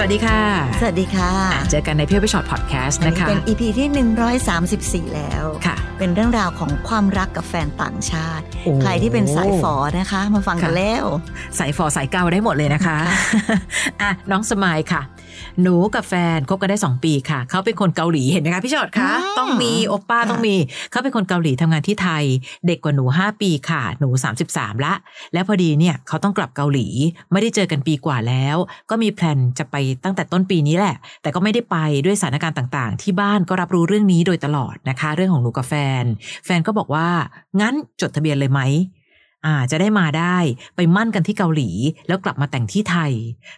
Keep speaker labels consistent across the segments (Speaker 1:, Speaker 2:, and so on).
Speaker 1: สวัสดีค่ะ
Speaker 2: สวัสดีค่ะ
Speaker 1: อะเจอกันในพี่อ้อยพี่ฉอดพอดแคสต์
Speaker 2: อัน
Speaker 1: นี้
Speaker 2: นะ
Speaker 1: คะ
Speaker 2: เป็น EP ที่ 134 แล้ว
Speaker 1: ค่ะ
Speaker 2: เป็นเรื่องราวของความรักกับแฟนต่างชาติ
Speaker 1: โอ้
Speaker 2: ใครที่เป็นสายฝอนะคะ มาฟังกัน
Speaker 1: ค่ะ
Speaker 2: แล้ว
Speaker 1: สายฟอสายเกาได้หมดเลยนะคะอะน้องสมายค่ะ หนูกับแฟนคบกันได้ 2 ปีค่ะ เขาเป็นคนเกาหลีเห็นไหมคะพี่ชอดคะ
Speaker 2: อืม
Speaker 1: ต้องมีโอป้า
Speaker 2: ค่ะ
Speaker 1: ต้องมี เขาเป็นคนเกาหลีทำงานที่ไทย เด็กกว่าหนู 5 ปีค่ะ หนู 33 ละ แล้วพอดีเนี่ยเขาต้องกลับเกาหลี ไม่ได้เจอกันปีกว่าแล้ว ก็มีแพลนจะไปตั้งแต่ต้นปีนี้แหละ แต่ก็ไม่ได้ไปด้วยสถานการณ์ต่างๆ ที่บ้านก็รับรู้เรื่องนี้โดยตลอดนะคะ เรื่องของหนูกับแฟน แฟนก็บอกว่างั้นจดทะเบียนเลยไหม อ่าจะได้มาได้ไปมั่นกันที่เกาหลี แล้วกลับมาแต่งที่ไทย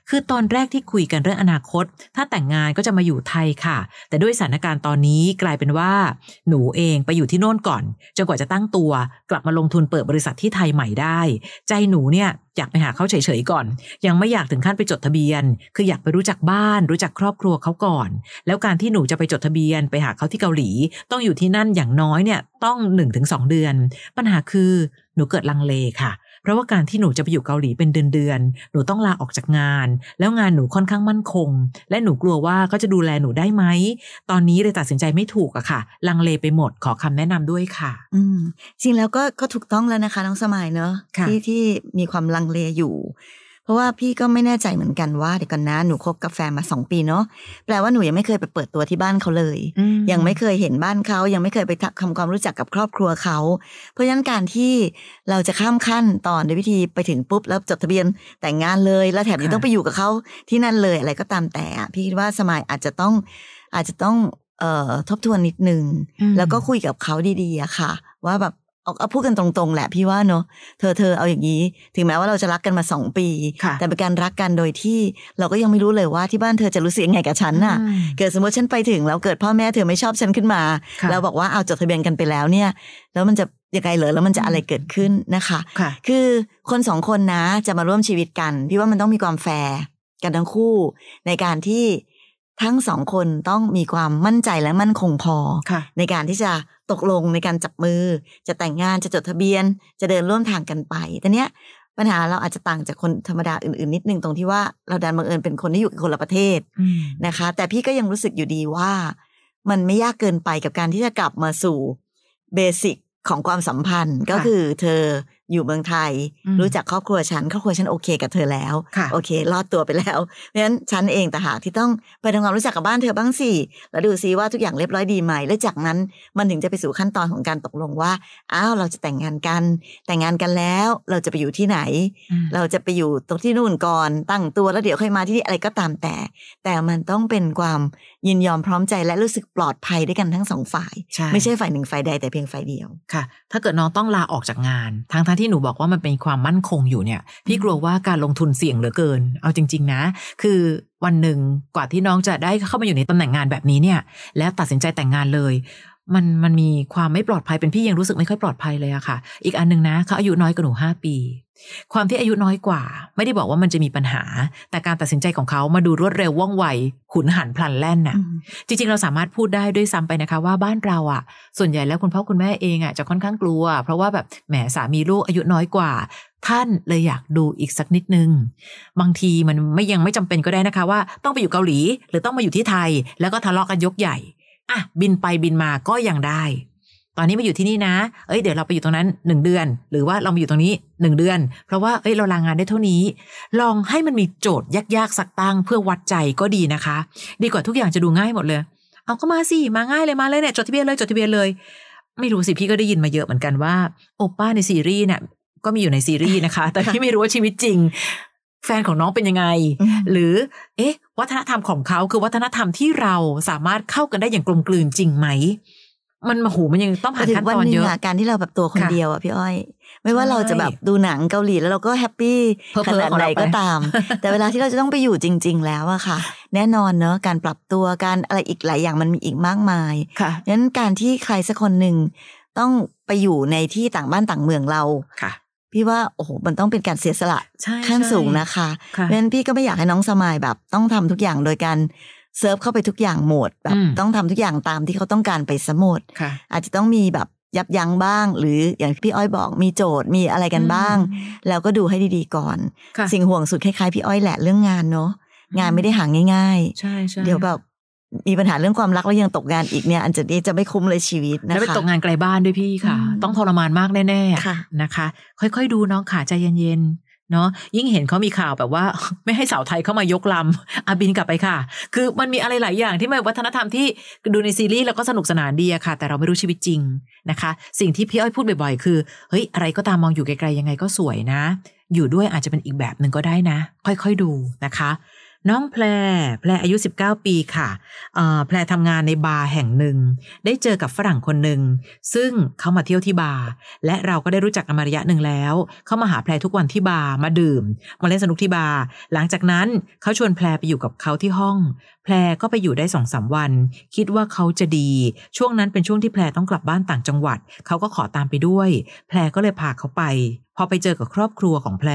Speaker 1: คือตอนแรกที่คุยกันเรื่องอนาคต ถ้าแต่งงานก็จะมาอยู่ไทยค่ะ แต่ด้วยสถานการณ์ตอนนี้กลายเป็นว่า หนูเองไปอยู่ที่โน่นก่อนจนกว่าจะตั้งตัว กลับมาลงทุนเปิดบริษัทที่ไทยใหม่ได้ ใจหนูเนี่ย อยากไปหาเขาเฉยๆก่อน ยังไม่อยากถึงขั้นไปจดทะเบียน คืออยากไปรู้จักบ้าน รู้จักครอบครัวเขาก่อน แล้วการที่หนูจะไปจดทะเบียน ไปหาเขาที่เกาหลี ต้องอยู่ที่นั่นอย่างน้อยเนี่ยต้อง1นถึงสเดือน ปัญหาคือหนูเกิดลังเลค่ะ เพราะว่าการที่หนูจะไปอยู่เกาหลีเป็นเดือนๆหนูต้องลาออกจากงาน แล้วงานหนูค่อนข้างมั่นคง และหนูกลัวว่าเขาจะดูแลหนูได้ไหมตอนนี้เลยตัดสินใจไม่ถูกอะค่ะ ลังเลไปหมดขอคำแนะนำด้วยค่ะ
Speaker 2: อืมจริงแล้วก็ก็ถูกต้องแล้วนะคะน้องสมัยเนอะ
Speaker 1: ค่ะ
Speaker 2: ที่ที่มีความลังเลอยู่เพ ราะว่าพี่ก็ไม่แน่ใจเหมือนกันว่าเดี๋ยวกันนะหนูคบกับแฟนมาสองปีเนาะแปลว่าหนูยังไม่เคยไปเปิดตัวที่บ้านเขาเลย ยังไม่เคยเห็นบ้านเขายังไม่เคยไปทำความรู้จักกับครอบครัวเขา เพราะฉะนั้นการที่เราจะข้ามขั้นตอนในวิธีไปถึงปุ๊บแล้วจดทะเบียนแต่งงานเลย แล้วแถมยัง
Speaker 1: ค่ะ
Speaker 2: ต้องไปอยู่กับเขาที่นั่นเลยอะไรก็ตามแต่อะพี่คิดว่าสมัยอาจจะต้องอาจจะต้องเอ่อทบทวนนิดนึง
Speaker 1: อืม
Speaker 2: แล้วก็คุยกับเขาดีๆอะค่ะ ว่าแบบ เอาเอาพูดกันตรงๆ แหละพี่ว่าเนอะเธอเธอเอาอย่างนี้ ถึงแม้ว่าเราจะรักกันมาสองปี
Speaker 1: ค่ะ
Speaker 2: แต่เป็นการรักกันโดยที่เราก็ยังไม่รู้เลยว่าที่บ้านเธอจะรู้สึกยังไงกับฉันน่ะ
Speaker 1: อืม
Speaker 2: เกิดสมมติฉันไปถึงแล้วเกิดพ่อแม่เธอไม่ชอบฉันขึ้นมา
Speaker 1: ค่ะ
Speaker 2: แล้วบอกว่าเอาจดทะเบียนกันไปแล้วเนี่ย แล้วมันจะยังไงเหรอแล้วมันจะอะไรเกิดขึ้นนะคะ
Speaker 1: ค่ะ
Speaker 2: คือคนสองคนนะจะมาร่วมชีวิตกัน พี่ว่ามันต้องมีความแฟร์กันทั้งคู่ ในการที่ทั้งสองคนต้องมีความมั่นใจและมั่นคงพอ
Speaker 1: ค่ะ
Speaker 2: ในการที่จะ ตกลงในการจับมือ จะแต่งงานจะจดทะเบียน จะเดินร่วมทางกันไปแต่เนี้ยปัญหาเราอาจจะต่างจากคนธรรมดาอื่นๆ นิดนึงตรงที่ว่าเราดันบังเอิญเป็นคนที่อยู่คนละประเทศ
Speaker 1: อืม
Speaker 2: นะคะ แต่พี่ก็ยังรู้สึกอยู่ดีว่า มันไม่ยากเกินไปกับการที่จะกลับมาสู่เบสิกของความสัมพันธ์ก็คือเธอ อยู่เมืองไทย
Speaker 1: อืม
Speaker 2: รู้จักครอบครัวฉัน ครอบครัวฉันโอเคกับเธอแล้ว
Speaker 1: ค่ะ
Speaker 2: โอเค รอดตัวไปแล้ว เพราะฉะนั้นฉันเองแต่หากที่ต้องไปทำความรู้จักกับบ้านเธอบ้างสิ แล้วดูซิว่าทุกอย่างเรียบร้อยดีไหม และจากนั้นมันถึงจะไปสู่ขั้นตอนของการตกลงว่า อ้าวเราจะแต่งงานกัน แต่งงานกันแล้ว เราจะไปอยู่ที่ไหน
Speaker 1: อืม
Speaker 2: เราจะไปอยู่ตรงที่นู่นก่อน ตั้งตัวแล้วเดี๋ยวค่อยมาที่นี่อะไรก็ตามแต่ แต่มันต้องเป็นความยินยอมพร้อมใจและรู้สึกปลอดภัยด้วยกันทั้งสองฝ่าย
Speaker 1: ใช่
Speaker 2: ไม่ใช่ฝ่ายหนึ่งฝ่ายใดแต่เพียงฝ่ายเดียว
Speaker 1: ค่ะ ถ้าเกิดน้องต้องลาออกจากงานทั้งทั้งที่หนูบอกว่ามันเป็นความมั่นคงอยู่เนี่ย พี่กลัวว่าการลงทุนเสี่ยงเหลือเกิน เอาจริง ๆ นะ คือวันหนึ่งกว่าที่น้องจะได้เข้ามาอยู่ในตำแหน่งงานแบบนี้เนี่ย แล้วตัดสินใจแต่งงานเลย มันมันมีความไม่ปลอดภัยเป็นพี่ยังรู้สึกไม่ค่อยปลอดภัยเลยอะค่ะ อีกอันหนึ่งนะเขาอายุน้อยกว่าหนูห้าปี ความที่อายุน้อยกว่า ไม่ได้บอกว่ามันจะมีปัญหา แต่การตัดสินใจของเขามาดูรวดเร็วว่องไวขุนหันพลันแล่นน่ะ จริง ๆ เราสามารถพูดได้ด้วยซ้ำไปนะคะ ว่าบ้านเราอะส่วนใหญ่แล้วคุณพ่อคุณแม่เองอะจะค่อนข้างกลัว เพราะว่าแบบแหมสามีลูกอายุน้อยกว่า ท่านเลยอยากดูอีกสักนิดนึง บางทีมันไม่ยังไม่จำเป็นก็ได้นะคะ ว่าต้องไปอยู่เกาหลี หรือต้องมาอยู่ที่ไทย แล้วก็ทะเลาะกันยกใหญ่ อะบินไปบินมาก็ยังได้ ตอนนี้มาอยู่ที่นี่นะ เอ้ยเดี๋ยวเราไปอยู่ตรงนั้นหนึ่งเดือน หรือว่าเรามาอยู่ตรงนี้หนึ่งเดือน เพราะว่าเอ้ยเราลางานได้เท่านี้ ลองให้มันมีโจทย์ยากๆสักตั้งเพื่อวัดใจก็ดีนะคะ ดีกว่าทุกอย่างจะดูง่ายหมดเลย เอาก็มาสิมาง่ายเลยมาเลยเนี่ยจดทะเบียนเลยจดทะเบียนเลย ไม่รู้สิพี่ก็ได้ยินมาเยอะเหมือนกันว่าโอป้าในซีรีส์เนี่ยก็มีอยู่ในซีรีส์นะคะ แต่พี่ไม่รู้ว่าชีวิตจริง แฟนของน้องเป็นยังไง
Speaker 2: อืม
Speaker 1: หรือ เอ๊ะ วัฒนธรรมของเขาคือวัฒนธรรมที่เราสามารถเข้ากันได้อย่างกลมกลืนจริงไหม มันมาหูมันยังต้องผ่าน
Speaker 2: แต่ถึ
Speaker 1: ขั้
Speaker 2: ง
Speaker 1: น
Speaker 2: วัน
Speaker 1: ตอน
Speaker 2: หนึ
Speaker 1: เย
Speaker 2: ง
Speaker 1: อะ
Speaker 2: อะการที่เราแบบตัวคน
Speaker 1: ค่ะ
Speaker 2: เดียวอะพี่อ้อย ไม่ว่า
Speaker 1: ใช่
Speaker 2: เราจะแบบดูหนังเกาหลีแล้วเราก็แฮปปี้
Speaker 1: เพ้อๆ
Speaker 2: ขนาด
Speaker 1: ของ
Speaker 2: ไหน
Speaker 1: เราไป
Speaker 2: ก็ตาม แต่เวลาที่เราจะต้องไปอยู่จริง ๆ แล้วอะค่ะ แน่นอนเนอะการปรับตัวการอะไรอีกหลายอย่างมันมีอีกมากมาย
Speaker 1: ค่ะ
Speaker 2: งั้นการที่ใครสักคนหนึ่งต้องไปอยู่ในที่ต่างบ้านต่างเมืองเรา
Speaker 1: ค่ะ
Speaker 2: พี่ว่าโอ้โหมันต้องเป็นการเสียสละ
Speaker 1: ใช่
Speaker 2: ขั้น
Speaker 1: ใช่
Speaker 2: สูงนะคะ
Speaker 1: ค่ะ
Speaker 2: เพราะฉะนั้นพี่ก็ไม่อยากให้น้องสมายแบบ ต้องทำทุกอย่างโดยการเซิร์ฟเข้าไปทุกอย่างหมดแบบ
Speaker 1: อืม
Speaker 2: ต้องทำทุกอย่างตามที่เขาต้องการไปหมด
Speaker 1: ค่ะ
Speaker 2: อาจจะต้องมีแบบยับยั้งบ้าง หรืออย่างที่พี่อ้อยบอกมีโจทย์มีอะไรกันบ้าง แล้วก็ดูให้ดีๆก่อน
Speaker 1: ค่ะ
Speaker 2: สิ่งห่วงสุดคล้ายๆพี่อ้อยแหละเรื่องงานเนาะงานไม่ได้หาง่าย
Speaker 1: ใช่ใช่
Speaker 2: ๆเดี๋ยวแบบ มีปัญหาเรื่องความรักแล้วยังตกงานอีกเนี่ยอันจะจะไม่คุ้มเลยชีวิตนะคะ
Speaker 1: แล้วไปตกงานไกลบ้านด้วยพี่ค่ะ
Speaker 2: อืม
Speaker 1: ต้องทรมานมากแน่ๆ
Speaker 2: ค่ะ
Speaker 1: นะคะ ค่อยๆดูน้องขาใจเย็นๆเนาะยิ่งเห็นเขามีข่าวแบบว่า ไม่ให้สาวไทยเข้ามายกลำอาบินกลับไปค่ะ คือมันมีอะไรหลายอย่างที่มันวัฒนธรรมที่ดูในซีรีส์แล้วก็สนุกสนานดีอะค่ะ แต่เราไม่รู้ชีวิตจริงนะคะ สิ่งที่พี่อ้อยพูดบ่อยๆ คือเฮ้ยอะไรก็ตามมองอยู่ไกลๆยังไงก็สวยนะ อยู่ด้วยอาจจะเป็นอีกแบบหนึ่งก็ได้นะ ค่อยๆดูนะคะ น้องแพรแพรอายุ 19 ปีค่ะแพรทำงานในบาร์แห่งหนึ่ง ได้เจอกับฝรั่งคนหนึ่ง ซึ่งเขามาเที่ยวที่บาร์ และเราก็ได้รู้จักกันมาระยะหนึ่งแล้ว เขามาหาแพรทุกวันที่บาร์ มาดื่ม มาเล่นสนุกที่บาร์ หลังจากนั้นเขาชวนแพรไปอยู่กับเขาที่ห้อง แพรก็ไปอยู่ได้สองสามวัน คิดว่าเขาจะดี ช่วงนั้นเป็นช่วงที่แพรต้องกลับบ้านต่างจังหวัด เขาก็ขอตามไปด้วย แพรก็เลยพาเขาไปพอไปเจอกับครอบครัวของแพร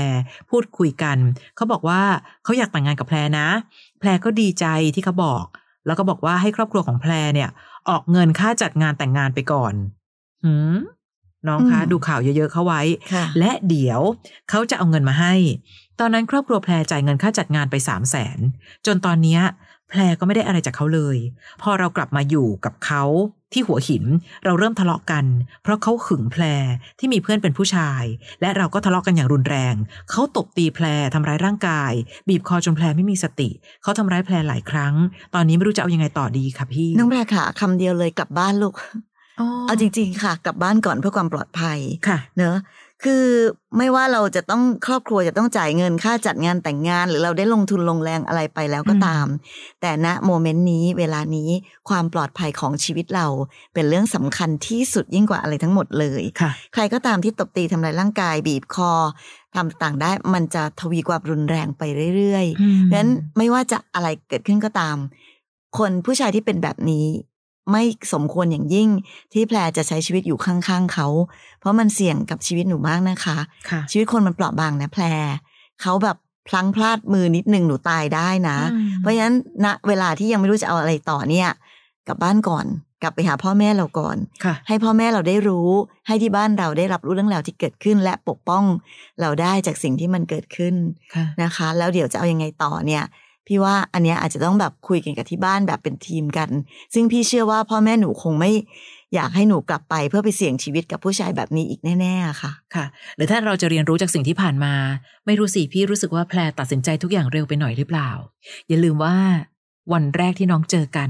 Speaker 1: พูดคุยกัน เขาบอกว่าเขาอยากแต่งงานกับแพรนะ แพรก็ดีใจที่เขาบอก แล้วก็บอกว่าให้ครอบครัวของแพรเนี่ย ออกเงินค่าจัดงานแต่งงานไปก่อนหืมน้องคะ
Speaker 2: อืม
Speaker 1: ดูข่าวเยอะๆเข้าไว้
Speaker 2: ค่ะ
Speaker 1: และเดี๋ยวเขาจะเอาเงินมาให้ ตอนนั้นครอบครัวแพรจ่ายเงินค่าจัดงานไปสามแสนจนตอนเนี้ย แพรก็ไม่ได้อะไรจากเขาเลย พอเรากลับมาอยู่กับเขาที่หัวหิน เราเริ่มทะเลาะกัน เพราะเขาหึงแพรที่มีเพื่อนเป็นผู้ชาย และเราก็ทะเลาะกันอย่างรุนแรง เขาตบตีแพรทำร้ายร่างกาย บีบคอจนแพรไม่มีสติ เขาทำร้ายแพรหลายครั้ง ตอนนี้ไม่รู้จะเอายังไงต่อดีค่ะพี่
Speaker 2: น้องแพรค่ะคำเดียวเลยกลับบ้านลูก
Speaker 1: อ๋อ
Speaker 2: เอาจริง ๆ ค่ะ กลับบ้านก่อนเพื่อความปลอดภัย
Speaker 1: ค่ะ
Speaker 2: เนอะ คือไม่ว่าเราจะต้องครอบครัวจะต้องจ่ายเงินค่าจัดงานแต่งงาน หรือเราได้ลงทุนลงแรงอะไรไปแล้วก็
Speaker 1: อืม
Speaker 2: ตาม แต่ณโมเมนต์นี้เวลานี้ความปลอดภัยของชีวิตเรา เป็นเรื่องสำคัญที่สุดยิ่งกว่าอะไรทั้งหมดเลย
Speaker 1: ค่ะ
Speaker 2: ใครก็ตามที่ตบตีทำลายร่างกายบีบคอทำต่างได้มันจะทวีความรุนแรงไปเรื่อยๆ
Speaker 1: อืม
Speaker 2: เพราะฉะนั้นไม่ว่าจะอะไรเกิดขึ้นก็ตาม คนผู้ชายที่เป็นแบบนี้ ไม่สมควรอย่างยิ่งที่แพรจะใช้ชีวิตอยู่ข้างๆเขา เพราะมันเสี่ยงกับชีวิตหนูมากนะคะ
Speaker 1: ค่ะ
Speaker 2: ชีวิตคนมันเปราะบางนะแพรเขาแบบพลั้งพลาดมือนิดนึงหนูตายได้นะ
Speaker 1: อืม
Speaker 2: เพราะฉะนั้นณเวลาที่ยังไม่รู้จะเอาอะไรต่อเนี่ยกลับบ้านก่อน กลับไปหาพ่อแม่เราก่อน
Speaker 1: ค่ะ
Speaker 2: ให้พ่อแม่เราได้รู้ ให้ที่บ้านเราได้รับรู้เรื่องราวที่เกิดขึ้น และปกป้องเราได้จากสิ่งที่มันเกิดขึ้น
Speaker 1: ค่ะ
Speaker 2: นะคะ แล้วเดี๋ยวจะเอายังไงต่อเนี่ย พี่ว่าอันเนี้ยอาจจะต้องแบบคุยกันกับที่บ้านแบบเป็นทีมกัน ซึ่งพี่เชื่อว่าพ่อแม่หนูคงไม่อยากให้หนูกลับไปเพื่อไปเสี่ยงชีวิตกับผู้ชายแบบนี้อีกแน่ๆค่ะ
Speaker 1: ค่ะ หรือถ้าเราจะเรียนรู้จากสิ่งที่ผ่านมา ไม่รู้สิพี่รู้สึกว่าแพรตัดสินใจทุกอย่างเร็วไปหน่อยหรือเปล่า อย่าลืมว่าวันแรกที่น้องเจอกัน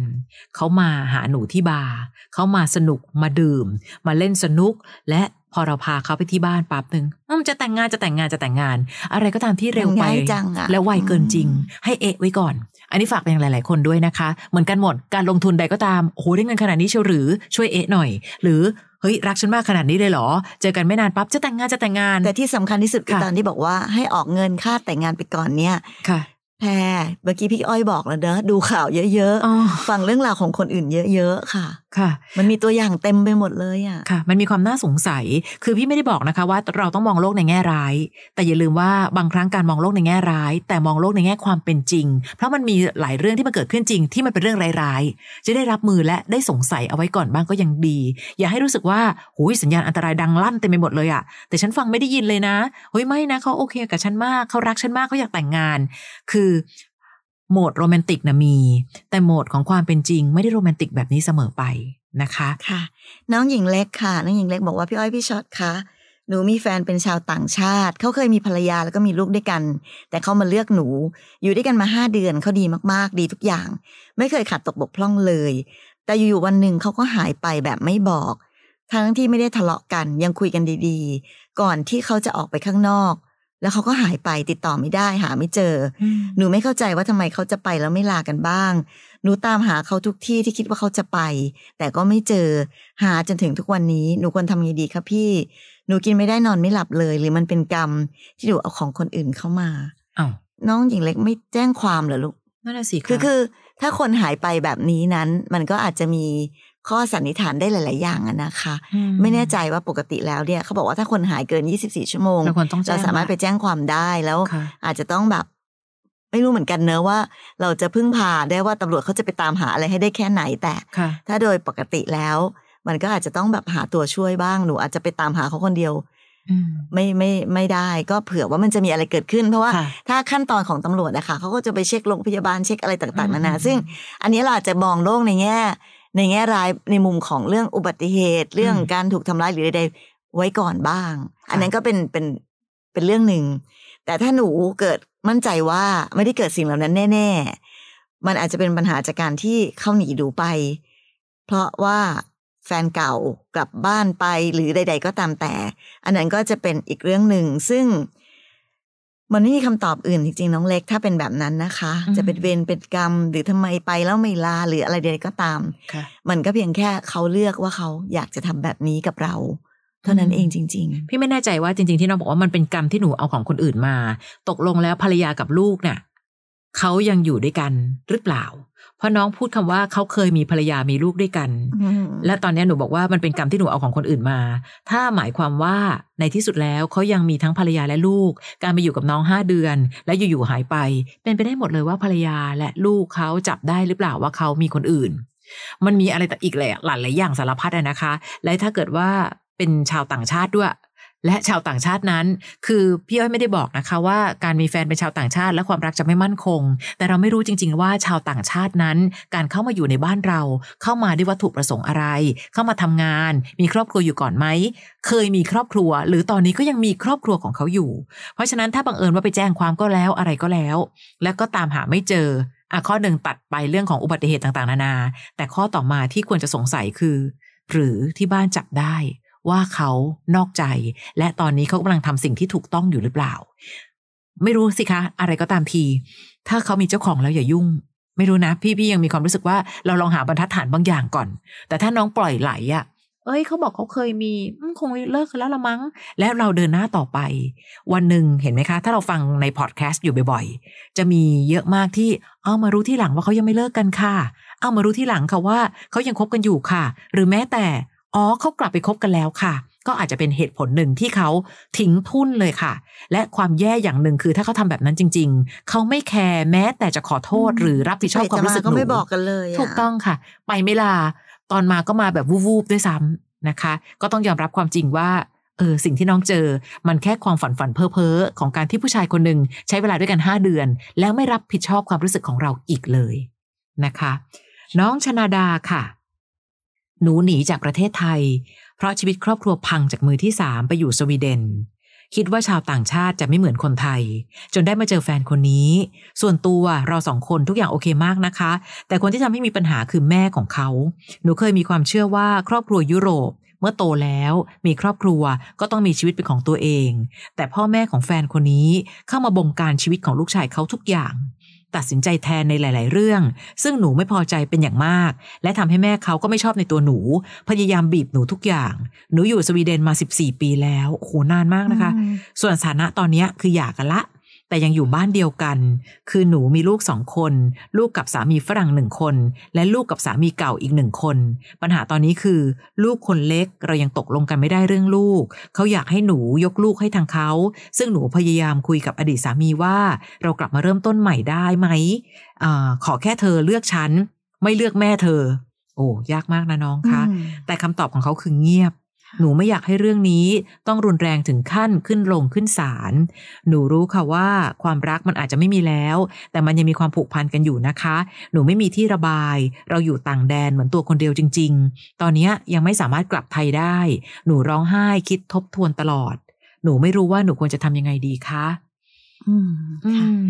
Speaker 1: เขามาหาหนูที่บาร์เขามาสนุกมาดื่ม มาเล่นสนุกและ พอเราพาเขาไปที่บ้านปั๊บหนึ่งอืมจะแต่งงานจะแต่งงานจะแต่งงาน อะไรก็ตามที่เร็วไป
Speaker 2: มันง่ายจังอะ
Speaker 1: และไวเกินจริง ให้เอะไว้ก่อน อันนี้ฝากไปยังหลาย ๆ คนด้วยนะคะ เหมือนกันหมดการลงทุนใดก็ตามโอ้โหได้เงินขนาดนี้เชียวหรือช่วยเอะหน่อย หรือเฮ้ยรักฉันมากขนาดนี้เลยเหรอ เจอกันไม่นานปั๊บจะแต่งงานจะแต่งงาน
Speaker 2: แต่ที่สำคัญที่สุดคือ
Speaker 1: ค่ะ
Speaker 2: ตอนที่บอกว่าให้ออกเงินค่าแต่งงานไปก่อนเนี่ย
Speaker 1: ค่ะ
Speaker 2: แพรเมื่อกี้พี่อ้อยบอกแล้วเนอะดูข่าวเยอะ
Speaker 1: อ๋อ
Speaker 2: ๆฟังเรื่องราวของคนอื่นเยอะๆ ค่ะ
Speaker 1: ค่ะ
Speaker 2: มันมีตัวอย่างเต็มไปหมดเลยอะ
Speaker 1: ค่ะ มันมีความน่าสงสัย คือพี่ไม่ได้บอกนะคะ ว่าเราต้องมองโลกในแง่ร้าย แต่อย่าลืมว่าบางครั้งการมองโลกในแง่ร้าย แต่มองโลกในแง่ความเป็นจริง เพราะมันมีหลายเรื่องที่มันเกิดขึ้นจริง ที่มันเป็นเรื่องร้ายๆจะได้รับมือและได้สงสัยเอาไว้ก่อนบ้างก็ยังดี อย่าให้รู้สึกว่าหุยสัญญาณอันตรายดังลั่นเต็มไปหมดเลยอะแต่ฉันฟังไม่ได้ยินเลยนะเฮ้ยไม่นะเขาโอเคกับฉันมากเขารักฉันมากเขาอยากแต่งงาน คือ โหมดโรแมนติกนะมี แต่โหมดของความเป็นจริง ไม่ได้โรแมนติกแบบนี้เสมอไปนะคะ
Speaker 2: ค่ะ น้องหญิงเล็กค่ะ น้องหญิงเล็กบอกว่าพี่อ้อยพี่ช็อตคะหนูมีแฟนเป็นชาวต่างชาติ เขาเคยมีภรรยาแล้วก็มีลูกด้วยกัน แต่เขามาเลือกหนู อยู่ด้วยกันมาห้าเดือนเขาดีมากๆ ดีทุกอย่าง ไม่เคยขาดตกบกพร่องเลย แต่อยู่ๆวันหนึ่งเขาก็หายไปแบบไม่บอก ทั้งที่ไม่ได้ทะเลาะกันยังคุยกันดีๆ ก่อนที่เขาจะออกไปข้างนอก แล้วเขาก็หายไปติดต่อไม่ได้หาไม่เจอ หนูไม่เข้าใจว่าทำไมเขาจะไปแล้วไม่ลากันบ้าง หนูตามหาเขาทุกที่ที่คิดว่าเขาจะไป แต่ก็ไม่เจอหาจนถึงทุกวันนี้ หนูควรทำยังไงดีคะพี่ หนูกินไม่ได้นอนไม่หลับเลย หรือมันเป็นกรรมที่หนูเอาของคนอื่นเข้ามา
Speaker 1: อ้าว
Speaker 2: น้องหญิงเล็กไม่แจ้งความเหรอลูก
Speaker 1: นั่นน่ะสิะ
Speaker 2: คือคือ ถ้าคนหายไปแบบนี้นั้น มันก็อาจจะมี ข้อสันนิษฐานได้หลาย ๆ อย่างนะคะ ไม่แน่ใจว่าปกติแล้วเนี่ยเขาบอกว่าถ้าคนหายเกิน 24 ชั่วโมงเราสามารถไปแจ้งความได้แล้วอาจจะต้องแบบไม่รู้เหมือนกันเนอะว่า เราจะพึ่งพาได้ว่าตำรวจเขาจะไปตามหาอะไรให้ได้แค่ไหนแต่ถ้าโดยปกติแล้ว มันก็อาจจะต้องแบบหาตัวช่วยบ้างหนูอาจจะไปตามหาเขาคนเดียวไม่ไม่ไม่ได้ก็เผื่อว่ามันจะมีอะไรเกิดขึ้น เพราะว่าถ้าขั้นตอนของตำรวจนะคะเขาก็จะไปเช็คโรงพยาบาลเช็คอะไรต่าง ๆ นานาซึ่ง อันนี้เราจะมองโลกในแง่ ในแง่ร้ายในมุมของเรื่องอุบัติเหตุ เรื่องการถูกทำร้ายหรือใดๆไว้ก่อนบ้าง อันนั้นก็เป็นเป็นเป็นเรื่องหนึ่ง แต่ถ้าหนูเกิดมั่นใจว่าไม่ได้เกิดสิ่งเหล่านั้นแน่ ๆ มันอาจจะเป็นปัญหาจากการที่เข้าหนีดูไป เพราะว่าแฟนเก่ากลับบ้านไปหรือใด ๆ ก็ตามแต่ อันนั้นก็จะเป็นอีกเรื่องหนึ่งซึ่ง มันไม่มีคำตอบอื่นจริงๆน้องเล็กถ้าเป็นแบบนั้นนะคะ จะเป็นเวรเป็นกรรม หรือทำไมไปแล้วไม่ลาหรืออะไรใดๆก็ตาม มันก็เพียงแค่เขาเลือกว่าเขาอยากจะทำแบบนี้กับเรา เท่านั้นเองจริง
Speaker 1: ๆ พี่ไม่แน่ใจว่าจริง ๆที่น้องบอกว่ามันเป็นกรรมที่หนูเอาของคนอื่นมา ตกลงแล้วภรรยากับลูกเนี่ยเขายังอยู่ด้วยกันหรือเปล่า เพราะน้องพูดคำว่าเขาเคยมีภรรยามีลูกด้วยกัน และตอนนี้หนูบอกว่ามันเป็นกรรมที่หนูเอาของคนอื่นมา ถ้าหมายความว่าในที่สุดแล้วเขายังมีทั้งภรรยาและลูก การไปอยู่กับน้องห้าเดือน และอยู่ๆหายไป เป็นไปได้หมดเลยว่าภรรยาและลูกเขาจับได้หรือเปล่าว่าเขามีคนอื่น มันมีอะไรแต่อีกแหละหลายหลายอย่างสารพัดนะคะ และถ้าเกิดว่าเป็นชาวต่างชาติด้วย และชาวต่างชาตินั้น คือพี่อ้อยไม่ได้บอกนะคะว่าการมีแฟนเป็นชาวต่างชาติและความรักจะไม่มั่นคง แต่เราไม่รู้จริง ๆ ว่าชาวต่างชาตินั้น การเข้ามาอยู่ในบ้านเรา เข้ามาด้วยวัตถุประสงค์อะไร เข้ามาทำงาน มีครอบครัวอยู่ก่อนไหม เคยมีครอบครัว หรือตอนนี้ก็ยังมีครอบครัวของเขาอยู่ เพราะฉะนั้นถ้าบังเอิญว่าไปแจ้งความก็แล้วอะไรก็แล้ว แล้วก็ตามหาไม่เจออะข้อหนึ่งตัดไปเรื่องของอุบัติเหตุต่างๆ นานา แต่ข้อต่อมาที่ควรจะสงสัยคือ หรือที่บ้านจับได้ ว่าเขานอกใจ และตอนนี้เขากำลังทำสิ่งที่ถูกต้องอยู่หรือเปล่า ไม่รู้สิคะ อะไรก็ตามที ถ้าเขามีเจ้าของแล้วอย่ายุ่ง ไม่รู้นะ พี่พี่ยังมีความรู้สึกว่าเราลองหาบรรทัดฐานบางอย่างก่อน แต่ถ้าน้องปล่อยไหลอะ่ะเอ้ยเขาบอกเขาเคยมีคงเลิกแล้วละมั้ง แล้วเราเดินหน้าต่อไป วันหนึ่งเห็นไหมคะ ถ้าเราฟังในพอดแคสต์อยู่บ่อยๆ จะมีเยอะมากที่เอามารู้ที่หลังว่าเขายังไม่เลิกกันค่ะ เอามารู้ที่หลังค่ะว่าเขายังคบกันอยู่ค่ะ หรือแม้แต่ อ๋อเขากลับไปคบกันแล้วค่ะ ก็อาจจะเป็นเหตุผลหนึ่งที่เขาทิ้งทุ่นเลยค่ะ และความแย่อย่างหนึ่งคือถ้าเขาทำแบบนั้นจริง ๆ เขาไม่แคร์แม้แต่จะขอโทษหรือรับผิดชอบความรู้สึกหนูก็
Speaker 2: ไม่บอกกันเลย
Speaker 1: ถูกต้องค่ะ ไปไม่ลาตอนมาก็มาแบบวูบๆด้วยซ้ำนะคะ ก็ต้องยอมรับความจริงว่าเออสิ่งที่น้องเจอ มันแค่ความฝันฝันเพ้อเพ้อของการที่ผู้ชายคนหนึ่งใช้เวลาด้วยกันห้าเดือน แล้วไม่รับผิดชอบความรู้สึกของเราอีกเลยนะคะ น้องชนาดาค่ะ หนูหนีจากประเทศไทย เพราะชีวิตครอบครัวพังจากมือที่สามไปอยู่สวีเดน คิดว่าชาวต่างชาติจะไม่เหมือนคนไทย จนได้มาเจอแฟนคนนี้ ส่วนตัวเราสองคนทุกอย่างโอเคมากนะคะ แต่คนที่ทำให้มีปัญหาคือแม่ของเขา หนูเคยมีความเชื่อว่าครอบครัวยุโรปเมื่อโตแล้วมีครอบครัวก็ต้องมีชีวิตเป็นของตัวเอง แต่พ่อแม่ของแฟนคนนี้เข้ามาบงการชีวิตของลูกชายเขาทุกอย่าง ตัดสินใจแทนในหลาย ๆ เรื่อง ซึ่งหนูไม่พอใจเป็นอย่างมาก และทำให้แม่เขาก็ไม่ชอบในตัวหนู พยายามบีบหนูทุกอย่าง หนูอยู่สวีเดนมา 14 ปีแล้วโหนานมากนะคะ ส่วนสถานะตอนนี้คือหย่ากันละ แต่ยังอยู่บ้านเดียวกัน คือหนูมีลูกสองคน ลูกกับสามีฝรั่งหนึ่งคน และลูกกับสามีเก่าอีกหนึ่งคน ปัญหาตอนนี้คือ ลูกคนเล็กเรายังตกลงกันไม่ได้เรื่องลูก เขาอยากให้หนูยกลูกให้ทางเขา ซึ่งหนูพยายามคุยกับอดีตสามีว่าเรากลับมาเริ่มต้นใหม่ได้ไหมอขอแค่เธอเลือกฉัน ไม่เลือกแม่เธอ โอ้ยากมากนะน้องคะ แต่คำตอบของเขาคือเงียบ หนูไม่อยากให้เรื่องนี้ต้องรุนแรงถึงขั้นขึ้นลงขึ้นศาล หนูรู้ค่ะว่าความรักมันอาจจะไม่มีแล้ว แต่มันยังมีความผูกพันกันอยู่นะคะ หนูไม่มีที่ระบาย เราอยู่ต่างแดนเหมือนตัวคนเดียวจริง ๆ ตอนนี้ยังไม่สามารถกลับไทยได้ หนูร้องไห้คิดทบทวนตลอด หนูไม่รู้ว่าหนูควรจะทำยังไงดีคะ
Speaker 2: อืม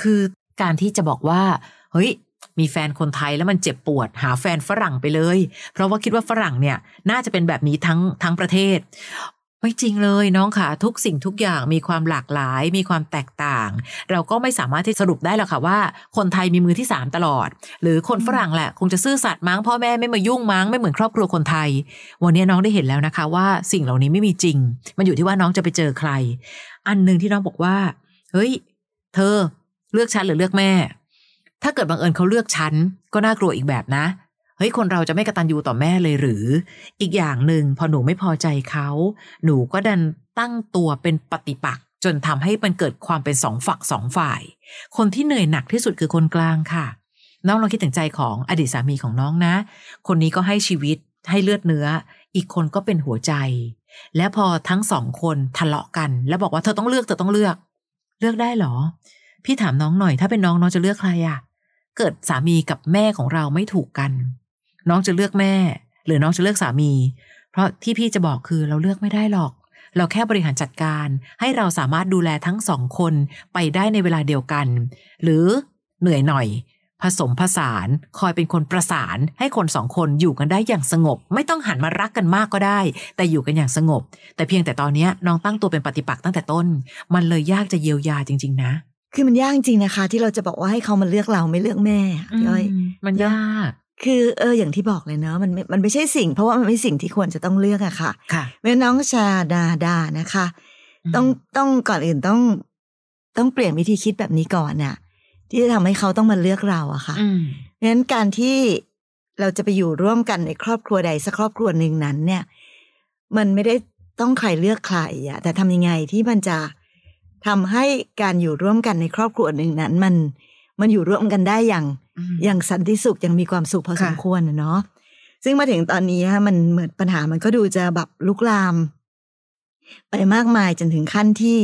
Speaker 1: คือการที่จะบอกว่า เฮ้ย มีแฟนคนไทยแล้วมันเจ็บปวด หาแฟนฝรั่งไปเลย เพราะว่าคิดว่าฝรั่งเนี่ยน่าจะเป็นแบบนี้ทั้งทั้งประเทศไม่จริงเลยน้องค่ะทุกสิ่งทุกอย่างมีความหลากหลาย มีความแตกต่าง เราก็ไม่สามารถที่สรุปได้หรอกค่ะว่า คนไทยมีมือที่สามตลอด หรือคนฝรั่งแหละ คงจะซื่อสัตย์มั้งพ่อแม่ไม่มายุ่งมั้งไม่เหมือนครอบครัวคนไทย วันนี้น้องได้เห็นแล้วนะคะว่าสิ่งเหล่านี้ไม่มีจริง มันอยู่ที่ว่าน้องจะไปเจอใคร อันหนึ่งที่น้องบอกว่า เฮ้ย เธอ เลือกฉันหรือเลือกแม่ ถ้าเกิดบังเอิญเขาเลือกฉันก็น่ากลัวอีกแบบนะเฮ้ยคนเราจะไม่กระตันยูต่อแม่เลยหรือ อีกอย่างหนึ่งพอหนูไม่พอใจเขา หนูก็ดันตั้งตัวเป็นปฏิปักษ์จนทำให้มันเกิดความเป็นสองฝักสองฝ่าย คนที่เหนื่อยหนักที่สุดคือคนกลางค่ะ น้องลองคิดถึงใจของอดีตสามีของน้องนะ คนนี้ก็ให้ชีวิตให้เลือดเนื้อ อีกคนก็เป็นหัวใจ และพอทั้งสองคนทะเลาะกัน แล้วบอกว่าเธอต้องเลือกเธอต้องเลือก เลือกได้หรอ พี่ถามน้องหน่อย ถ้าเป็นน้องน้องจะเลือกใครอะ เกิดสามีกับแม่ของเราไม่ถูกกัน น้องจะเลือกแม่ หรือน้องจะเลือกสามี เพราะที่พี่จะบอกคือเราเลือกไม่ได้หรอก เราแค่บริหารจัดการ ให้เราสามารถดูแลทั้งสองคนไปได้ในเวลาเดียวกัน หรือเหนื่อยหน่อย ผสมผสาน คอยเป็นคนประสาน ให้คนสองคนอยู่กันได้อย่างสงบ ไม่ต้องหันมารักกันมากก็ได้ แต่อยู่กันอย่างสงบ แต่เพียงแต่ตอนนี้น้องตั้งตัวเป็นปฏิปักษ์ตั้งแต่ต้น มันเลยยากจะเยียวยาจริง ๆ นะ
Speaker 2: คือมันยากจริงนะคะ ที่เราจะบอกว่าให้เขามาเลือกเราไม่เลือกแม่พี่อ้อย
Speaker 1: มันยาก
Speaker 2: คือเอออย่างที่บอกเลยเนาะมันไม่มันไม่ใช่สิ่ง เพราะว่ามันไม่สิ่งที่ควรจะต้องเลือกอะค่ะ
Speaker 1: ค่ะ
Speaker 2: เมื่อน้องชาดาดานะคะ ต้องต้องก่อนอื่นต้อง ต้องเปลี่ยนวิธีคิดแบบนี้ก่อนน่ะ ที่จะทำให้เขาต้องมาเลือกเราอะค่ะ
Speaker 1: อืม
Speaker 2: เพราะฉะนั้นการที่เราจะไปอยู่ร่วมกันในครอบครัวใดสักครอบครัวหนึ่งนั้น เนี่ย มันไม่ได้ต้องใครเลือกใครอะแต่ทำยังไงที่มันจะ ทำให้การอยู่ร่วมกันในครอบครัวหนึ่งนั้น มันมันอยู่ร่วมกันได้อย่าง
Speaker 1: อืม
Speaker 2: อย่างสันติสุขยังมีความสุขพอ
Speaker 1: ค่ะ
Speaker 2: สมควรนะเนาะซึ่งมาถึงตอนนี้ฮะมันเหมือนปัญหามันก็ดูจะแบบลุกลาม ไปมากมายจนถึงขั้นที่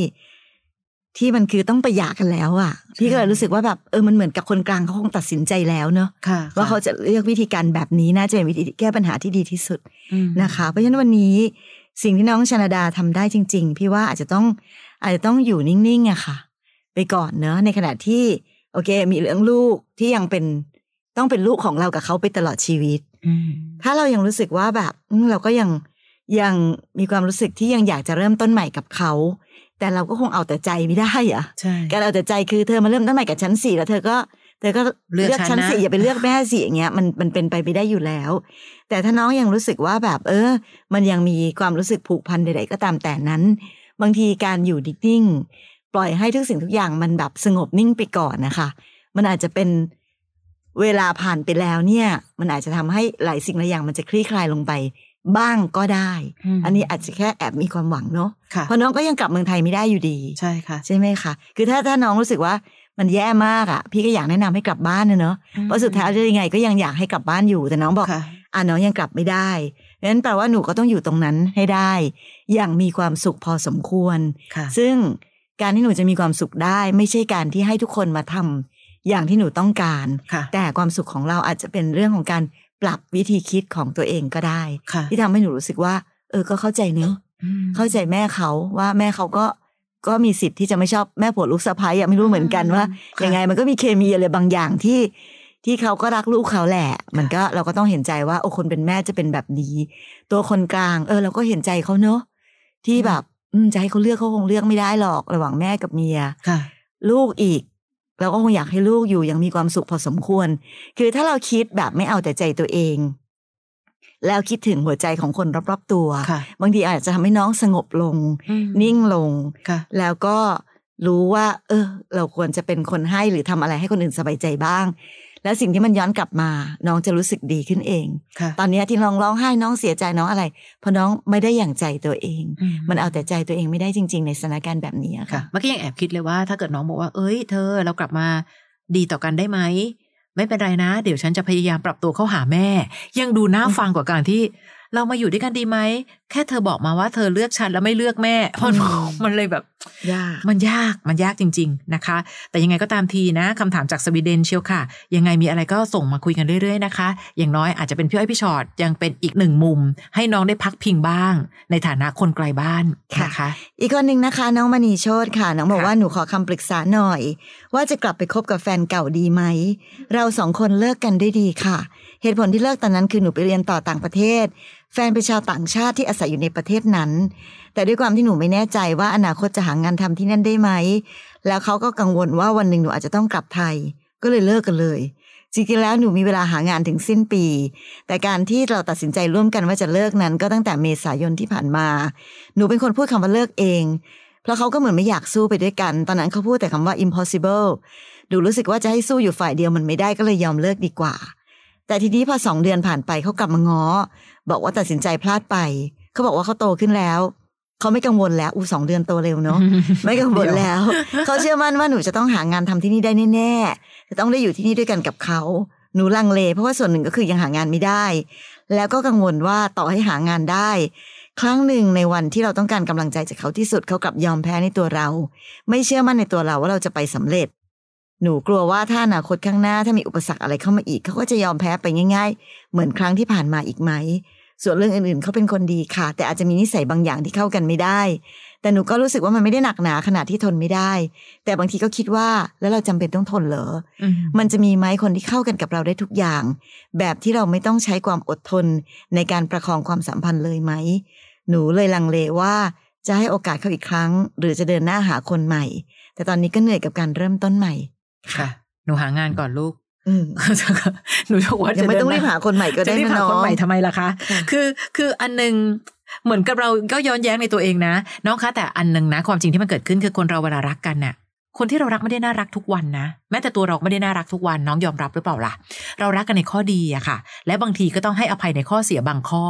Speaker 2: ที่มันคือต้องไปหย่ากันแล้วอะ่ะ พี่ก็เลยรู้สึกว่าแบบเออมันเหมือนกับคนกลางเขาคงตัดสินใจแล้วเนาะ
Speaker 1: ค่ะ
Speaker 2: ว่าเขาจะเลือกวิธีการแบบนี้น่าจะเป็นวิธีแก้ปัญหาที่ดีที่สุด
Speaker 1: อืม
Speaker 2: นะคะ เพราะฉะนั้นวันนี้สิ่งที่น้องชนาดาทำได้จริง ๆ พี่ว่าอาจจะต้อง อาจจะต้องอยู่นิ่งๆอะค่ะ ไปก่อนเนอะในขณะที่ โอเค มีเรื่องลูกที่ยังเป็นต้องเป็นลูกของเรากับเขาไปตลอดชีวิต
Speaker 1: อืม
Speaker 2: ถ้าเรายังรู้สึกว่าแบบอืมเราก็ยังยังมีความรู้สึกที่ยังอยากจะเริ่มต้นใหม่กับเขา แต่เราก็คงเอาแต่ใจไม่ได้อะ
Speaker 1: ใช่
Speaker 2: การเอาแต่ใจคือเธอมาเริ่มต้นใหม่กับฉันสี่แล้วเธอก็เธอก็
Speaker 1: เลือกฉั
Speaker 2: ฉั
Speaker 1: น
Speaker 2: น
Speaker 1: นะ
Speaker 2: สี่อย่าไปเลือกแม่สี่อย่างเงี้ยมันมันเป็นไปไม่ได้อยู่แล้ว แต่ถ้าน้องยังรู้สึกว่าแบบ เออ มันยังมีความรู้สึกผูกพันใดๆก็ตามแต่นั้น บางทีการอยู่นิ่งๆปล่อยให้ทุกสิ่งทุกอย่างมันแบบสงบนิ่งไปก่อนนะคะ มันอาจจะเป็นเวลาผ่านไปแล้วเนี่ย มันอาจจะทำให้หลายสิ่งหลายอย่างมันจะคลี่คลายลงไปบ้างก็ได้
Speaker 1: ม
Speaker 2: อันนี้อาจจะแค่แอบมีความหวังเนาะ
Speaker 1: ค่ะ
Speaker 2: เพราะน้องก็ยังกลับเมืองไทยไม่ได้อยู่ดี
Speaker 1: ใช่ค่ะ
Speaker 2: ใช่ไหมคะ คือถ้าถ้าน้องรู้สึกว่ามันแย่มากอะ พี่ก็อยากแนะนำให้กลับบ้านนะเนอะเพราะสุดท้ายจะยังไงก็ยังอยากให้กลับบ้านอยู่ แต่น้องบอก
Speaker 1: ค่ะ
Speaker 2: อะน้องยังกลับไม่ได้เพราะฉะ นั้นแปลว่าหนูก็ต้องอยู่ตรงนั้นให้ได้ อย่างมีความสุขพอสมควร
Speaker 1: ค่ะ
Speaker 2: ซึ่งการที่หนูจะมีความสุขได้ ไม่ใช่การที่ให้ทุกคนมาทำอย่างที่หนูต้องการ
Speaker 1: ค่ะ
Speaker 2: แต่ความสุขของเราอาจจะเป็นเรื่องของการปรับวิธีคิดของตัวเองก็ได้
Speaker 1: ค่ะ
Speaker 2: ที่ทำให้หนูรู้สึกว่า เออก็เข้าใจเนอะ
Speaker 1: อืม
Speaker 2: เข้าใจแม่เขาว่าแม่เขาก็ก็มีสิทธิ์ที่จะไม่ชอบแม่ผัวลูกสะพ้ายอะไม่รู้เหมือนกันว่า
Speaker 1: ค่ะ
Speaker 2: ยังไงมันก็มีเคมีอะไรบางอย่างที่ ที่เขาก็รักลูกเขาแหละ มันก็เราก็ต้องเห็นใจว่า โอ้คนเป็นแม่จะเป็นแบบนี้ ตัวคนกลาง เออ เราก็เห็นใจเขาเนอะที่แบบ อืมจะให้เขาเลือกเขาคงเลือกไม่ได้หรอกระหว่างแม่กับเมีย
Speaker 1: ค่ะ
Speaker 2: ลูกอีกเราก็คงอยากให้ลูกอยู่อยังมีความสุขพอสมควร คือถ้าเราคิดแบบไม่เอาแต่ใจตัวเอง แล้วคิดถึงหัวใจของคนรอบๆตัว
Speaker 1: ค่ะ
Speaker 2: บางทีอาจจะทำให้น้องสงบลง
Speaker 1: อืม
Speaker 2: นิ่งลง
Speaker 1: ค่ะ
Speaker 2: แล้วก็รู้ว่า เออ เราควรจะเป็นคนให้หรือทำอะไรให้คนอื่นสบายใจบ้าง แล้วสิ่งที่มันย้อนกลับมา น้องจะรู้สึกดีขึ้นเอง
Speaker 1: ค่ะ
Speaker 2: ตอนเนี้ยที่น้องร้องไห้น้องเสียใจน้องอะไร เพราะน้องไม่ได้อย่างใจตัวเอง
Speaker 1: อื
Speaker 2: มันเอาแต่ใจตัวเองไม่ได้จริง ๆ ในสถานการณ์แบบนี้อะ
Speaker 1: ค่ะ
Speaker 2: ค่ะ
Speaker 1: เมื่อกี้ยังแอบคิดเลยว่าถ้าเกิดน้องบอกว่าเอ้ยเธอเรากลับมาดีต่อกันได้ไหมไม่เป็นไรนะ เดี๋ยวฉันจะพยายามปรับตัวเข้าหาแม่ ยังดูน่าฟังกว่าการที่ เรามาอยู่ด้วยกันดีไหม แค่เธอบอกมาว่าเธอเลือกฉันแล้วไม่เลือกแม่มัน
Speaker 2: อืม
Speaker 1: มันเลยแบบ
Speaker 2: ยาก
Speaker 1: มันยากมันยากจริง ๆนะคะ แต่ยังไงก็ตามทีนะคำถามจากสวีเดนเชียวค่ะ ยังไงมีอะไรก็ส่งมาคุยกันเรื่อยๆนะคะ อย่างน้อยอาจจะเป็นพี่อ้อยพี่ชอตยังเป็นอีกหนึ่งมุม ให้น้องได้พักพิงบ้าง ในฐานะคนไกลบ้านนะคะ
Speaker 2: อีกคนหนึ่งนะคะ น้องมณีโชตค่ะ น้องบอก
Speaker 1: ค่ะ
Speaker 2: ว่าหนูขอคำปรึกษาหน่อย ว่าจะกลับไปคบกับแฟนเก่าดีไหมเราสองคนเลิกกันด้วยดีค่ะ เหตุผลที่เลิกตอนนั้นคือหนูไปเรียนต่อต่างประเทศ แฟนเป็นชาวต่างชาติที่อาศัยอยู่ในประเทศนั้น แต่ด้วยความที่หนูไม่แน่ใจว่าอนาคตจะหางานทำที่นั่นได้ไหม แล้วเขาก็กังวลว่าวันหนึ่งหนูอาจจะต้องกลับไทย ก็เลยเลิกกันเลย จริงๆแล้วหนูมีเวลาหางานถึงสิ้นปี แต่การที่เราตัดสินใจร่วมกันว่าจะเลิกนั้น ก็ตั้งแต่เมษายนที่ผ่านมา หนูเป็นคนพูดคำว่าเลิกเอง เพราะเขาก็เหมือนไม่อยากสู้ไปด้วยกัน ตอนนั้นเขาพูดแต่คำว่า impossible หนูรู้สึกว่าจะให้สู้อยู่ฝ่ายเดียวมันไม่ได้ก็เลยยอมเลิกดีกว่า แต่ทีนี้พอสองเดือนผ่านไปเขากลับมาง้อ บอกว่าตัดสินใจพลาดไป เขาบอกว่าเขาโตขึ้นแล้วเขาไม่กังวลแล้วอู้สองเดือนโตเร็วเนาะไม่กังวลแล้วเขาเชื่อมั่นว่าหนูจะต้องหางานทำที่นี่ได้แน่ๆจะต้องได้อยู่ที่นี่ด้วยกันกับเขาหนูลังเล เพราะว่าส่วนหนึ่งก็คือยังหางานไม่ได้ แล้วก็กังวลว่าต่อให้หางานได้ ครั้งหนึ่งในวันที่เราต้องการกำลังใจจากเขาที่สุดเขากลับยอมแพ้ในตัวเรา ไม่เชื่อมั่นในตัวเราว่าเราจะไปสำเร็จ หนูกลัวว่าถ้าอนาคตข้างหน้าถ้ามีอุปสรรคอะไรเข้ามาอีกเขาก็จะยอมแพ้ไปง่าย ๆ เหมือนครั้งที่ผ่านมาอีกไหม ส่วนเรื่องอื่นๆเขาเป็นคนดีค่ะ แต่อาจจะมีนิสัยบางอย่างที่เข้ากันไม่ได้ แต่หนูก็รู้สึกว่ามันไม่ได้หนักหนาขนาดที่ทนไม่ได้ แต่บางทีก็คิดว่าแล้วเราจำเป็นต้องทนเหรอมันจะมีไหมคนที่เข้ากันกับเราได้ทุกอย่าง แบบที่เราไม่ต้องใช้ความอดทนในการประคองความสัมพันธ์เลยไหมหนูเลยลังเลว่าจะให้โอกาสเขาอีกครั้ง หรือจะเดินหน้าหาคนใหม่ แต่ตอนนี้ก็เหนื่อยกับการเริ่มต้นใหม่
Speaker 1: ค่ะ หนูหางานก่อนลูก
Speaker 2: อืม
Speaker 1: หนูจะว่า
Speaker 2: ยังไม่ต้องรีบหาคนใหม่ก็
Speaker 1: จะ
Speaker 2: ได้
Speaker 1: รีบ
Speaker 2: นะ
Speaker 1: หา
Speaker 2: น้อ
Speaker 1: คน
Speaker 2: ง
Speaker 1: ใหม่ทำไมล่ะคะ
Speaker 2: ค่ะ
Speaker 1: คือคืออันหนึงเหมือนกับเราก็ย้อนแย้งในตัวเองนะ น้องคะแต่อันหนึงนะ ความจริงที่มันเกิดขึ้นคือคนเราเวลารักกันน่ะ คนที่เรารักไม่ได้น่ารักทุกวันนะ แม้แต่ตัวเราไม่ได้น่ารักทุกวันน้องยอมรับหรือเปล่าล่ะ เรารักกันในข้อดีอะค่ะ และบางทีก็ต้องให้อภัยในข้อเสียบางข้อ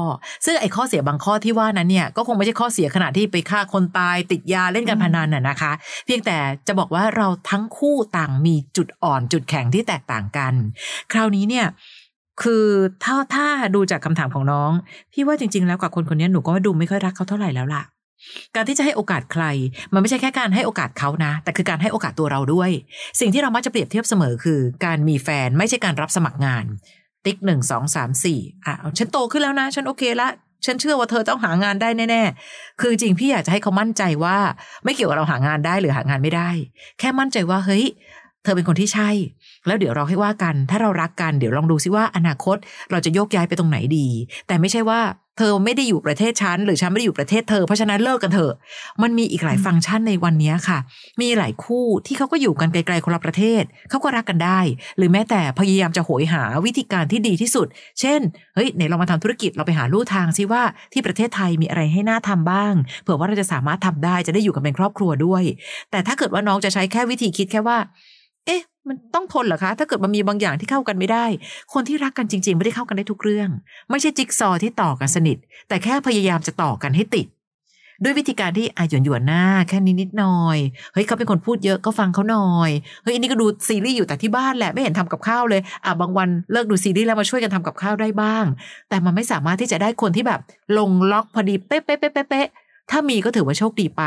Speaker 1: ซึ่งไอ้ข้อเสียบางข้อที่ว่านั้นเนี่ยก็คงไม่ใช่ข้อเสียขนาดที่ไปฆ่าคนตายติดยาเล่นการพนันน่ะนะคะ เพียงแต่จะบอกว่าเราทั้งคู่ต่างมีจุดอ่อนจุดแข็งที่แตกต่างกัน คราวนี้เนี่ยคือถ้าถ้าดูจากคำถามของน้อง พี่ว่าจริง ๆ แล้วกับคนคนนี้หนูก็ดูไม่ค่อยรักเขาเท่าไหร่แล้วล่ะ การที่จะให้โอกาสใคร มันไม่ใช่แค่การให้โอกาสเขานะ แต่คือการให้โอกาสตัวเราด้วย สิ่งที่เรามักจะเปรียบเทียบเสมอคือ การมีแฟนไม่ใช่การรับสมัครงาน ติ๊กหนึ่งสองสามสี่อะฉันโตขึ้นแล้วนะ ฉันโอเคละฉันเชื่อว่าเธอต้องหางานได้แน่ๆ คือจริงพี่อยากจะให้เขามั่นใจว่า ไม่เกี่ยวกับเราหางานได้หรือหางานไม่ได้ แค่มั่นใจว่าเฮ้ย เธอเป็นคนที่ใช่ แล้วเดี๋ยวเราให้ว่ากัน ถ้าเรารักกันเดี๋ยวลองดูซิว่าอนาคตเราจะโยกย้ายไปตรงไหนดี แต่ไม่ใช่ว่าเธอไม่ได้อยู่ประเทศฉันหรือฉันไม่ได้อยู่ประเทศเธอเพราะฉะนั้นเลิกกันเถอะ มันมีอีกหลายฟังก์ชันในวันนี้ค่ะ มีหลายคู่ที่เขาก็อยู่กันไกลๆคนละประเทศเขาก็รักกันได้ หรือแม้แต่พยายามจะโหยหาวิธีการที่ดีที่สุด เช่นเฮ้ยไหนเรามาทำธุรกิจเราไปหาลู่ทางซิว่าที่ประเทศไทยมีอะไรให้น่าทำบ้าง เผื่อว่าเราจะสามารถทำได้จะได้อยู่กันเป็นครอบครัวด้วย แต่ถ้าเกิดว่าน้องจะใช้แค่วิธีคิดแค่ว่า เอ๊ะ มันต้องทนเหรอคะ ถ้าเกิดมันมีบางอย่างที่เข้ากันไม่ได้ คนที่รักกันจริง ๆ ไม่ได้เข้ากันได้ทุกเรื่อง ไม่ใช่จิ๊กซอว์ที่ต่อกันสนิท แต่แค่พยายามจะต่อกันให้ติด ด้วยวิธีการที่อาหยวนหยวนๆหน้า แค่นี้นิดหน่อย เฮ้ยเขาเป็นคนพูดเยอะก็ฟังเขาหน่อย เฮ้ยอันนี้ก็ดูซีรีส์อยู่แต่ที่บ้านแหละไม่เห็นทำกับข้าวเลยอะบางวันเลิกดูซีรีส์แล้วมาช่วยกันทำกับข้าวได้บ้าง แต่มันไม่สามารถที่จะได้คนที่แบบลงล็อกพอดีเป๊ะเป๊ะเป๊ะเป๊ะเป๊ะถ้ามีก็ถือว่าโชคดีไป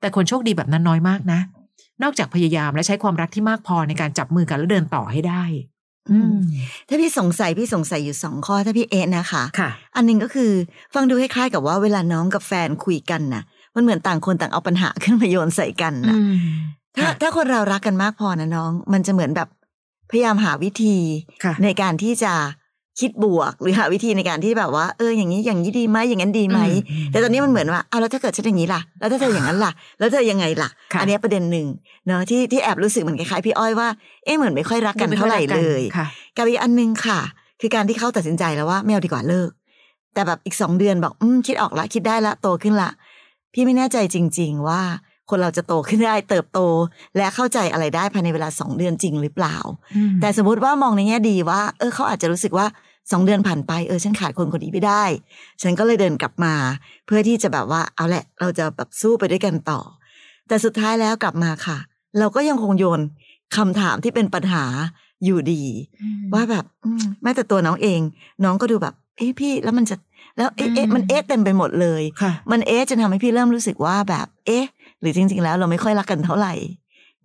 Speaker 1: แต่คนโชคดีแบบนั้นน้อยมากนะ นอกจากพยายามและใช้ความรักที่มากพอในการจับมือกันแล้วเดินต่อให้ได้
Speaker 2: อืมถ้าพี่สงสัยพี่สงสัยอยู่สองข้อถ้าพี่เอะนะคะ
Speaker 1: ค่ะ
Speaker 2: อันหนึงก็คือฟังดูคล้ายๆกับว่าเวลาน้องกับแฟนคุยกันน่ะ มันเหมือนต่างคนต่างเอาปัญหาขึ้นมาโยนใส่กันน่ะถ้า
Speaker 1: ค่ะ
Speaker 2: ถ้าคนเรารักกันมากพอนะน้อง มันจะเหมือนแบบพยายามหาวิธี
Speaker 1: ค่ะ
Speaker 2: ในการที่จะ คิดบวกหรือหาวิธีในการที่แบบว่าเอออย่างนี้อย่างนี้ดีไหมอย่างนั้นดีไหม
Speaker 1: อืม
Speaker 2: แต่ตอนนี้มันเหมือนว่าเอาแล้วถ้าเกิดฉันอย่างนี้ล่ะ แล้วถ้าเธออย่างนั้นล่ะ แล้วเธอยังไงล่ะ
Speaker 1: ค่ะ
Speaker 2: อันเนี้ยประเด็นหนึ่งเนาะที่ที่แอบรู้สึกเหมือนคล้ายๆพี่อ้อยว่าเอ๊ะเหมือนไม่ค่อยรักกันเท่าไหร่เลย
Speaker 1: ค่ะ
Speaker 2: กับอีกอันหนึงค่ะ คือการที่เขาตัดสินใจแล้วว่าไม่เอาดีกว่าเลิก แต่แบบอีกสองเดือนบอกอืมคิดออกละคิดได้ละโตขึ้นละพี่ไม่แน่ใจจริง ๆ ว่า คนเราจะโตขึ้นได้เติบโต และเข้าใจอะไรได้ภายในเวลาสองเดือนจริงหรือเปล่า แต่สมมติว่ามองในแง่ดีว่า เออเขาอาจจะรู้สึกว่าสองเดือนผ่านไปเออฉันขาดคนคนนี้ไม่ได้ ฉันก็เลยเดินกลับมา เพื่อที่จะแบบว่าเอาแหละ เราจะแบบสู้ไปด้วยกันต่อ แต่สุดท้ายแล้วกลับมาค่ะ เราก็ยังคงโยนคำถามที่เป็นปัญหาอยู่ดี ว่าแบบอืมแม้แต่ตัวน้องเอง น้องก็ดูแบบ เอ๊ะพี่แล้วมันจะแล้วเอ๊ะเอ๊ะมันเอ๊ะเต็มไปหมดเลย
Speaker 1: ค่ะ
Speaker 2: มันเอ๊ะจนทำให้พี่เริ่มรู้สึกว่าแบบ เอ๊ะ หรือจริง ๆ แล้วเราไม่ค่อยรักกันเท่าไหร่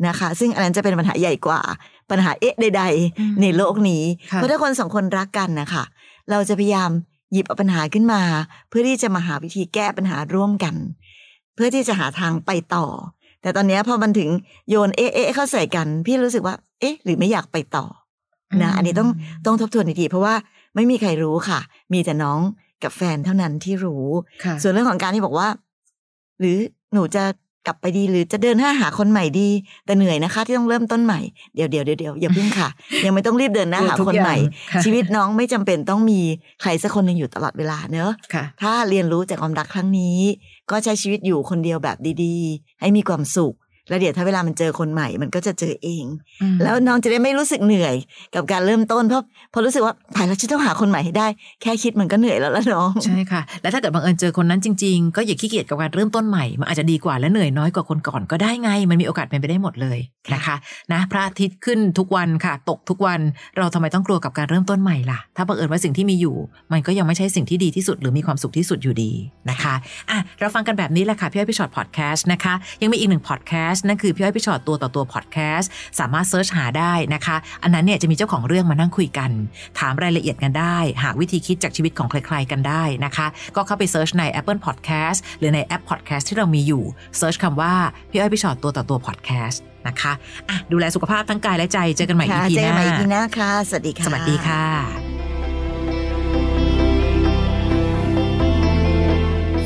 Speaker 2: นะคะ ซึ่งอันนั้นจะเป็นปัญหาใหญ่กว่า ปัญหาเอ๊ะใด
Speaker 1: อืม
Speaker 2: ๆในโลกนี้
Speaker 1: ค่ะ
Speaker 2: เพราะถ้าคนสองคนรักกันนะคะเราจะพยายามหยิบเอาปัญหาขึ้นมา เพื่อที่จะมาหาวิธีแก้ปัญหาร่วมกัน เพื่อที่จะหาทางไปต่อ แต่ตอนเนี้ยพอมันถึงโยนเอ๊ะเอ๊ะเข้าใส่กัน พี่รู้สึกว่า เอ๊ะ หรือไม่อยากไปต่อนะอันนี้ต้องต้องทบทวนดีๆเพราะว่าไม่มีใครรู้ค่ะ มีแต่น้องกับแฟนเท่านั้นที่รู้
Speaker 1: ค่ะ
Speaker 2: ส่วนเรื่องของการที่บอกว่า หรือหนูจะ กลับไปดีหรือจะเดินหน้าหาคนใหม่ดี แต่เหนื่อยนะคะ ที่ต้องเริ่มต้นใหม่เดี๋ยวเดี๋ยวเดี๋ยวเดี๋ยวอย่าพึ่งค่ะ ยังไม่ต้องรีบเดินหน้าหาคนใหม่
Speaker 1: ค่ะ
Speaker 2: ชีวิตน้องไม่จำเป็นต้องมีใครสักคนหนึ่งอยู่ตลอดเวลาเนอะ
Speaker 1: ค่ะ
Speaker 2: ถ้าเรียนรู้จากความรักครั้งนี้ ก็ใช้ชีวิตอยู่คนเดียวแบบดีๆ ให้มีความสุข แล้วเดี๋ยวถ้าเวลามันเจอคนใหม่มันก็จะเจอเอง แล้วน้องจะได้ไม่รู้สึกเหนื่อยกับการเริ่มต้นเพราะพอรู้สึกว่าถ่ายแล้วฉันต้องหาคนใหม่ให้ได้ แค่คิดมันก็เหนื่อยแล้วละน้อง
Speaker 1: ใช่ค่ะ แล้วถ้าเกิดบังเอิญเจอคนนั้นจริง ๆ ก็อย่าขี้เกียจกับการเริ่มต้นใหม่มันอาจจะดีกว่าและเหนื่อยน้อยกว่าคนก่อนก็ได้ไง มันมีโอกาสเป็นไปได้หมดเลยนะคะ นะพระอาทิตย์ขึ้นทุกวันค่ะ ตกทุกวันเราทำไมต้องกลัวกับการเริ่มต้นใหม่ล่ะ ถ้าบังเอิญว่าสิ่งที่มีอยู่ มันก็ยังไม่ใช่สิ่งที่ดีที่สุดหรือมีความสุขที่สุดอยู่ดีนะคะอะเราฟังกันแบบนี้แหละค่ะพี่อ้อยพี่ฉอดพอดแคสต์นะคะยังมีอีกหนึ่งพอดแคสต์นั่นคือพี่อ้อยพี่ฉอดตัวต่อตัวพอดแคสต์สามารถ search หาได้นะคะ อันนั้นเนี่ยจะมีเจ้าของเรื่องมานั่งคุยกัน ถามรายละเอียดกันได้ หาวิธีคิดจากชีวิตของใครๆกันได้นะคะ ก็เข้าไป search ใน Apple Podcast หรือในแอป Podcast ที่เรามีอยู่search คำว่าพี่อ้อยพี่ฉอดตัวต่อตัวพอดแคสต์นะคะอะดูแลสุขภาพทั้งกายและใจเจอกันใหม่ EP หน้าเจอกันใหม่
Speaker 2: EP หน้าค่ะสวัสดีค่ะ
Speaker 1: สวัสดีค่ะ